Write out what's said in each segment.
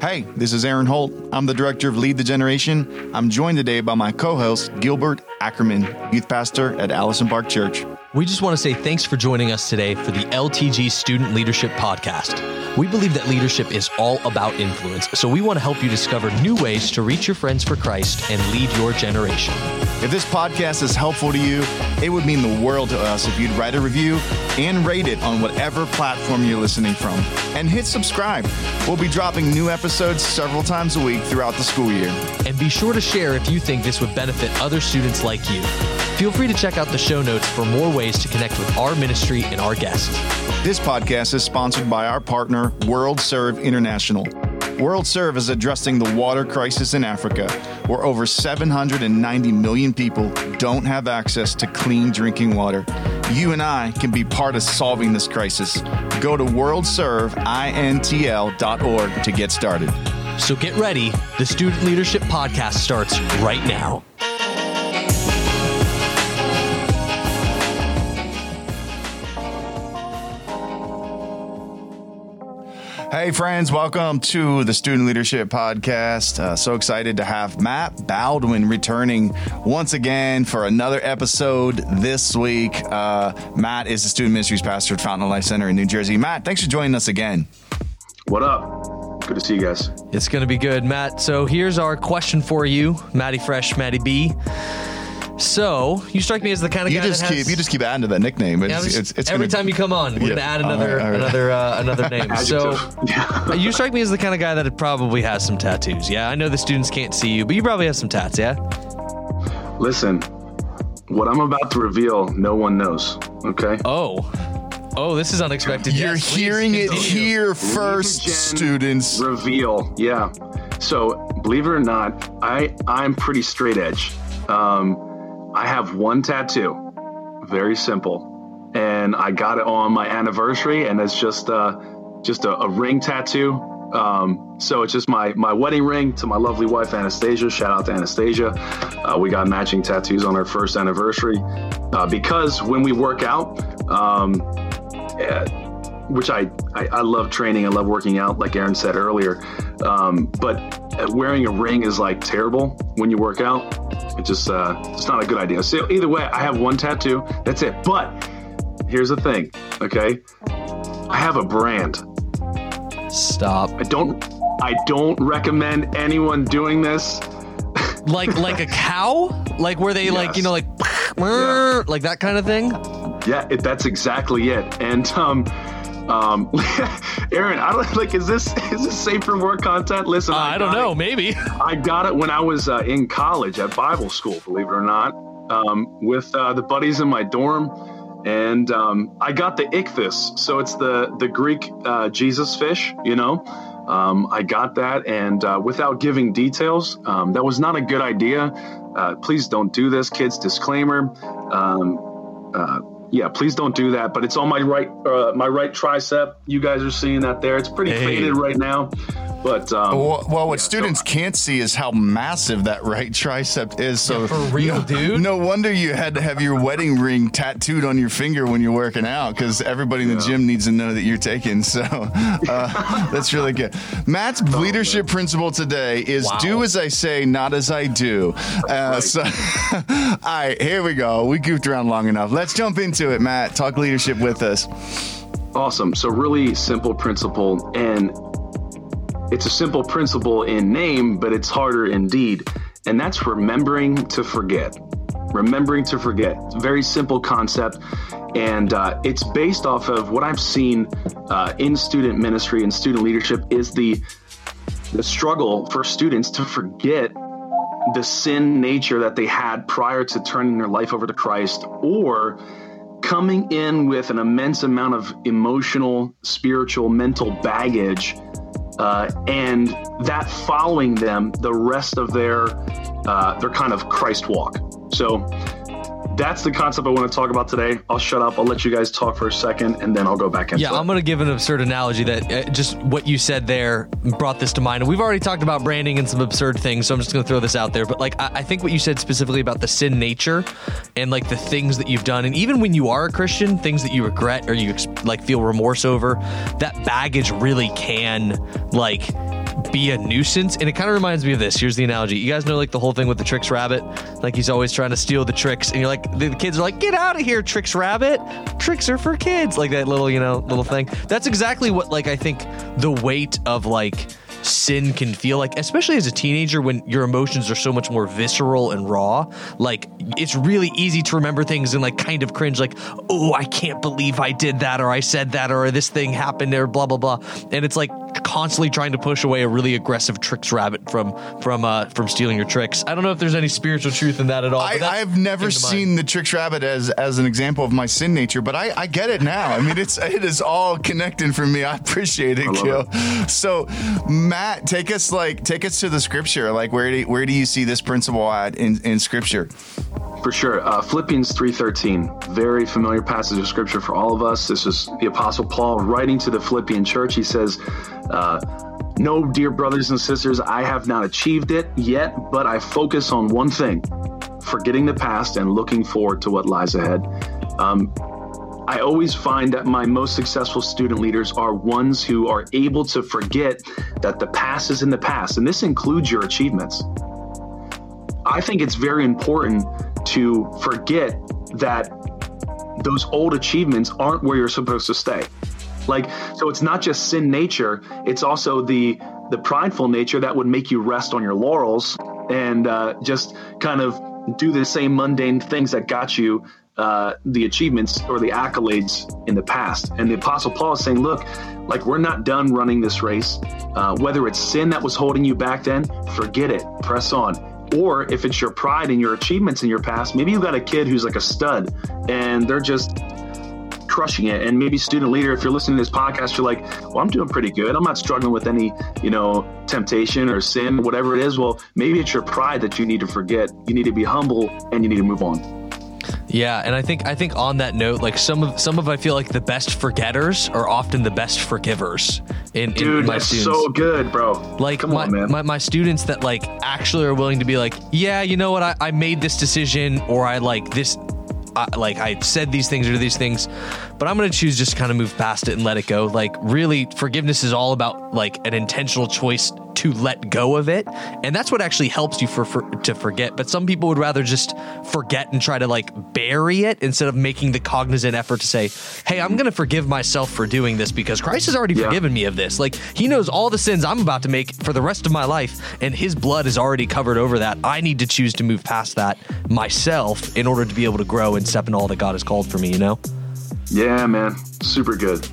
Hey, this is Eran Holt. I'm the director of Lead the Generation. I'm joined today by my co host, Gilbert Ackerman, youth pastor at Allison Park Church. We just want to say thanks for joining us today for the LTG Student Leadership Podcast. We believe that leadership is all about influence, so we want to help you discover new ways to reach your friends for Christ and lead your generation. If this podcast is helpful to you, it would mean the world to us if you'd write a review and rate it on whatever platform you're listening from. And hit subscribe. We'll be dropping new episodes several times a week throughout the school year. And be sure to share if you think this would benefit other students like you. Feel free to check out the show notes for more ways to connect with our ministry and our guests. This podcast is sponsored by our partner, World Serve International. World Serve is addressing the water crisis in Africa, where over 790 million people don't have access to clean drinking water. You and I can be part of solving this crisis. Go to worldserveintl.org to get started. So get ready. The Student Leadership Podcast starts right now. Hey, friends, welcome to the Student Leadership Podcast. Uh, so excited to have Matt Boudwin returning once again for another episode this week. Uh, Matt is the Student Ministries Pastor at Fountain of Life Center in New Jersey. Matt, thanks for joining us again. What up? Good to see you guys. It's going to be good, Matt. So here's our question for you, Matty Fresh, Matty B. So you strike me as the kind of You guy just that keep has, you just keep adding to that nickname. It's, Yeah, it's, it's, it's every gonna- time you come on, we're Yeah. gonna add another right, all right. another uh, another name. so you strike me as the kind of guy that probably has some tattoos. Yeah, I know the students can't see you, but you probably have some tats. Yeah. Listen, what I'm about to reveal, no one knows. Okay. Oh, oh, this is unexpected. You're Yes, hearing it continue. here first, students. Reveal. Yeah. So believe it or not, I I'm pretty straight edge. Um, I have one tattoo. Very simple, and I got it on my anniversary, and it's just uh, just a, a ring tattoo. Um, so it's just my my wedding ring to my lovely wife Anastasia. Shout out to Anastasia. Uh, we got matching tattoos on our first anniversary uh, because when we work out, um, eh, which I, I I love training. I love working out, like Eran said earlier. Um, but wearing a ring is like terrible when you work out. It's just uh, it's not a good idea. So either way, I have one tattoo. That's it. But here's the thing, okay? I have a brand. Stop. I don't I don't recommend anyone doing this. Like like a cow, like where they like you know like Yeah. like that kind of thing. Yeah, it, that's exactly it. And um, um, Eran, I don't like. Is this is this safe for more content? Listen, Uh, I don't know. it. Maybe. I got it when I was uh, in college at Bible school, believe it or not, um, with uh, the buddies in my dorm, and um, I got the ichthys. So it's the the Greek uh, Jesus fish, you know. Um, I got that, and uh, without giving details, um, that was not a good idea. Uh, please don't do this, kids. Disclaimer. Um, uh, yeah, please don't do that. But it's on my right, uh, my right tricep. You guys are seeing that there. It's pretty Hey. faded right now, but um, Well, well, what so- students can't see is how massive that right tricep is. So Yeah, for real, no, dude. No wonder you had to have your wedding ring tattooed on your finger when you're working out, because everybody in the gym needs to know that you're taking. So uh, that's really good. Matt's leadership principle today is Wow. "Do as I say, not as I do." Uh, So, all right, here we go. We goofed around long enough. Let's jump into it, Matt. Talk leadership with us. Awesome. So, really simple principle. And it's a simple principle in name, but it's harder in deed. And that's remembering to forget. Remembering to forget. It's a very simple concept. And uh, it's based off of what I've seen uh, in student ministry and student leadership is the the struggle for students to forget the sin nature that they had prior to turning their life over to Christ or coming in with an immense amount of emotional, spiritual, mental baggage, uh, and that following them the rest of their uh, their kind of Christ walk. So that's the concept I want to talk about today. I'll shut up. I'll let you guys talk for a second, and then I'll go back into Yeah. I'm going to give an absurd analogy that uh, just what you said there brought this to mind. And we've already talked about branding and some absurd things, so I'm just going to throw this out there. But like, I, I think what you said specifically about the sin nature and like the things that you've done, and even when you are a Christian, things that you regret or you like feel remorse over, that baggage really can like be a nuisance. And it kind of reminds me of this. Here's the analogy. You guys know like the whole thing with the Trix rabbit? Like he's always trying to steal the Trix. And you're like, the kids are like, get out of here, Trix rabbit. Trix are for kids. Like that little, you know, little thing. That's exactly what like I think the weight of like sin can feel like, especially as a teenager when your emotions are so much more visceral and raw. Like, it's really easy to remember things and like kind of cringe, like, oh, I can't believe I did that, or I said that, or this thing happened, or blah, blah, blah. And it's like constantly trying to push away a really aggressive Trix rabbit from from uh from stealing your Trix. I don't know if there's any spiritual truth in that at all. I, I've never seen the Trix rabbit as as an example of my sin nature, but I, I get it now. I mean, it's it is all connecting for me. I appreciate it, Gil. So, Matt, take us like take us to the scripture. Like, where do where do you see this principle at in in scripture? For sure. Uh, Philippians 3.13, very familiar passage of scripture for all of us. This is the Apostle Paul writing to the Philippian church. He says, uh, no, dear brothers and sisters, I have not achieved it yet, but I focus on one thing, forgetting the past and looking forward to what lies ahead. Um, I always find that my most successful student leaders are ones who are able to forget that the past is in the past, and this includes your achievements. I think it's very important to forget that those old achievements aren't where you're supposed to stay. Like, so it's not just sin nature; it's also the the prideful nature that would make you rest on your laurels and uh, just kind of do the same mundane things that got you uh, the achievements or the accolades in the past. And the Apostle Paul is saying, look, like we're not done running this race. Uh, whether it's sin that was holding you back then, forget it, press on. Or if it's your pride and your achievements in your past, maybe you've got a kid who's like a stud and they're just crushing it. And maybe student leader, if you're listening to this podcast, you're like, well, I'm doing pretty good. I'm not struggling with any, you know, temptation or sin, whatever it is. Well, maybe it's your pride that you need to forget. You need to be humble and you need to move on. Yeah, and I think I think on that note, like some of some of I feel like the best forgetters are often the best forgivers. In, Dude, in my that's students. so good, bro. Like Come my, on, man. my my students that like actually are willing to be like, yeah, you know what, I, I made this decision, or I like this I, like I said these things or these things, but I'm going to choose just kind of move past it and let it go. Like really forgiveness is all about like an intentional choice to let go of it. And that's what actually helps you for, for to forget. But some people would rather just forget and try to like bury it instead of making the cognizant effort to say, "Hey, I'm going to forgive myself for doing this because Christ has already yeah. forgiven me of this." Like he knows all the sins I'm about to make for the rest of my life and his blood is already covered over that. I need to choose to move past that myself in order to be able to grow and step in all that God has called for me, you know? Yeah, man. Super good.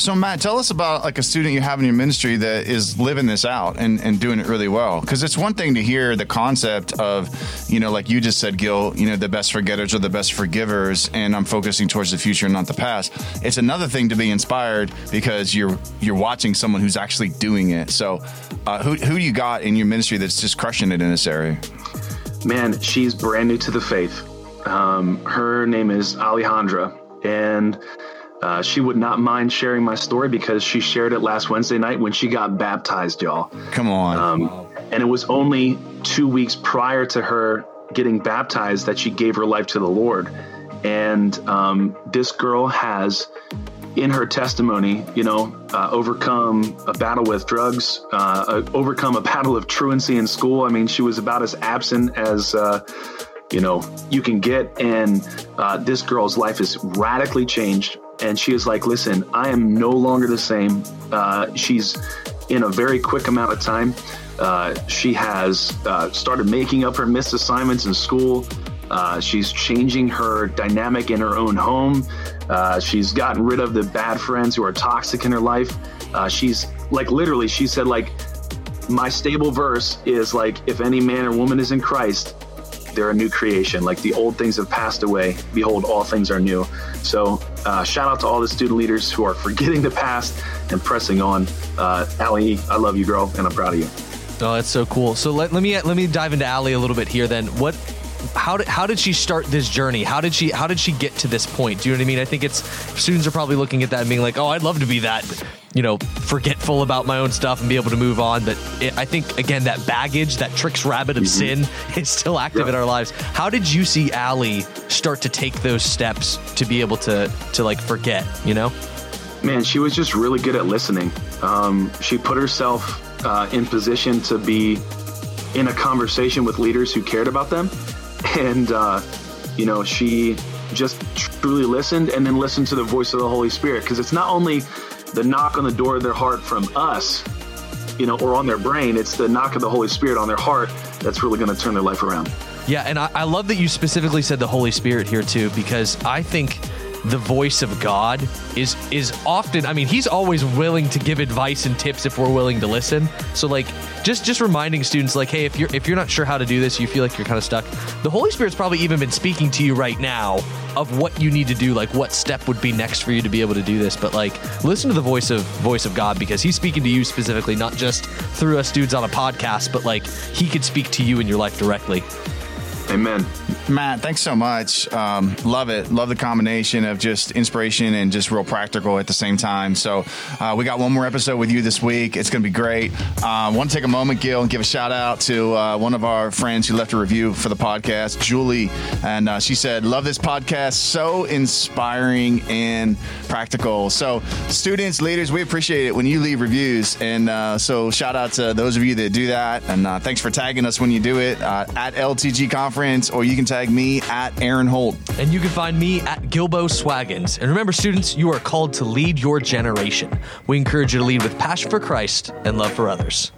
So Matt, tell us about like a student you have in your ministry that is living this out and, and doing it really well. Because it's one thing to hear the concept of, you know, like you just said, Gil, you know, the best forgetters are the best forgivers, and I'm focusing towards the future, not the past. It's another thing to be inspired because you're you're watching someone who's actually doing it. So, uh, who who do you got in your ministry that's just crushing it in this area? Man, she's brand new to the faith. Um, her name is Alejandra, and uh, she would not mind sharing my story because she shared it last Wednesday night when she got baptized, y'all. Come on. Um, and it was only two weeks prior to her getting baptized that she gave her life to the Lord. And um, this girl has, in her testimony, you know, uh, overcome a battle with drugs, uh, uh overcome a battle of truancy in school. I mean, she was about as absent as uh, you know you can get and uh, this girl's life is radically changed and she is like listen i am no longer the same uh, she's in a very quick amount of time uh, she has uh, started making up her missed assignments in school uh, she's changing her dynamic in her own home uh, she's gotten rid of the bad friends who are toxic in her life she's like literally she said like my stable verse is like if any man or woman is in christ they're a new creation. Like the old things have passed away. Behold, all things are new. So, uh, shout out to all the student leaders who are forgetting the past and pressing on. Uh, Allie, I love you, girl, and I'm proud of you. Oh, that's so cool. So let, let me let me dive into Allie a little bit here. Then, what how did how did she start this journey? How did she how did she get to this point? Do you know what I mean? I think it's students are probably looking at that and being like, "Oh, I'd love to be that you know, forgetful about my own stuff and be able to move on. But it, I think again that baggage, that Trix rabbit of mm-hmm. sin, is still active in our lives. How did you see Allie start to take those steps to be able to to like forget? You know, man, she was just really good at listening. Um, she put herself uh, in position to be in a conversation with leaders who cared about them. And, uh, you know, she just truly listened and then listened to the voice of the Holy Spirit. Because it's not only the knock on the door of their heart from us, you know, or on their brain, it's the knock of the Holy Spirit on their heart that's really going to turn their life around. Yeah, and I, I love that you specifically said the Holy Spirit here too, because I think the voice of God is is often I mean he's always willing to give advice and tips if we're willing to listen. So like just just reminding students like hey if you're if you're not sure how to do this, you feel like you're kind of stuck. The Holy Spirit's probably even been speaking to you right now of what you need to do, like what step would be next for you to be able to do this. But like listen to the voice of voice of God because he's speaking to you specifically, not just through us dudes on a podcast, but like he could speak to you in your life directly. Amen. Matt, thanks so much. Um, love it. Love the combination of just inspiration and just real practical at the same time. So, uh, we got one more episode with you this week. It's going to be great. I uh, want to take a moment, Gil, and give a shout out to uh, one of our friends who left a review for the podcast, Julie. And uh, she said, Love this podcast. So inspiring and practical. So, students, leaders, we appreciate it when you leave reviews. And uh, so, shout out to those of you that do that. And uh, thanks for tagging us when you do it at LTG Conference or you can tag me at Eran Holt. And you can find me at Gilbo Swaggins. And remember, students, you are called to lead your generation. We encourage you to lead with passion for Christ and love for others.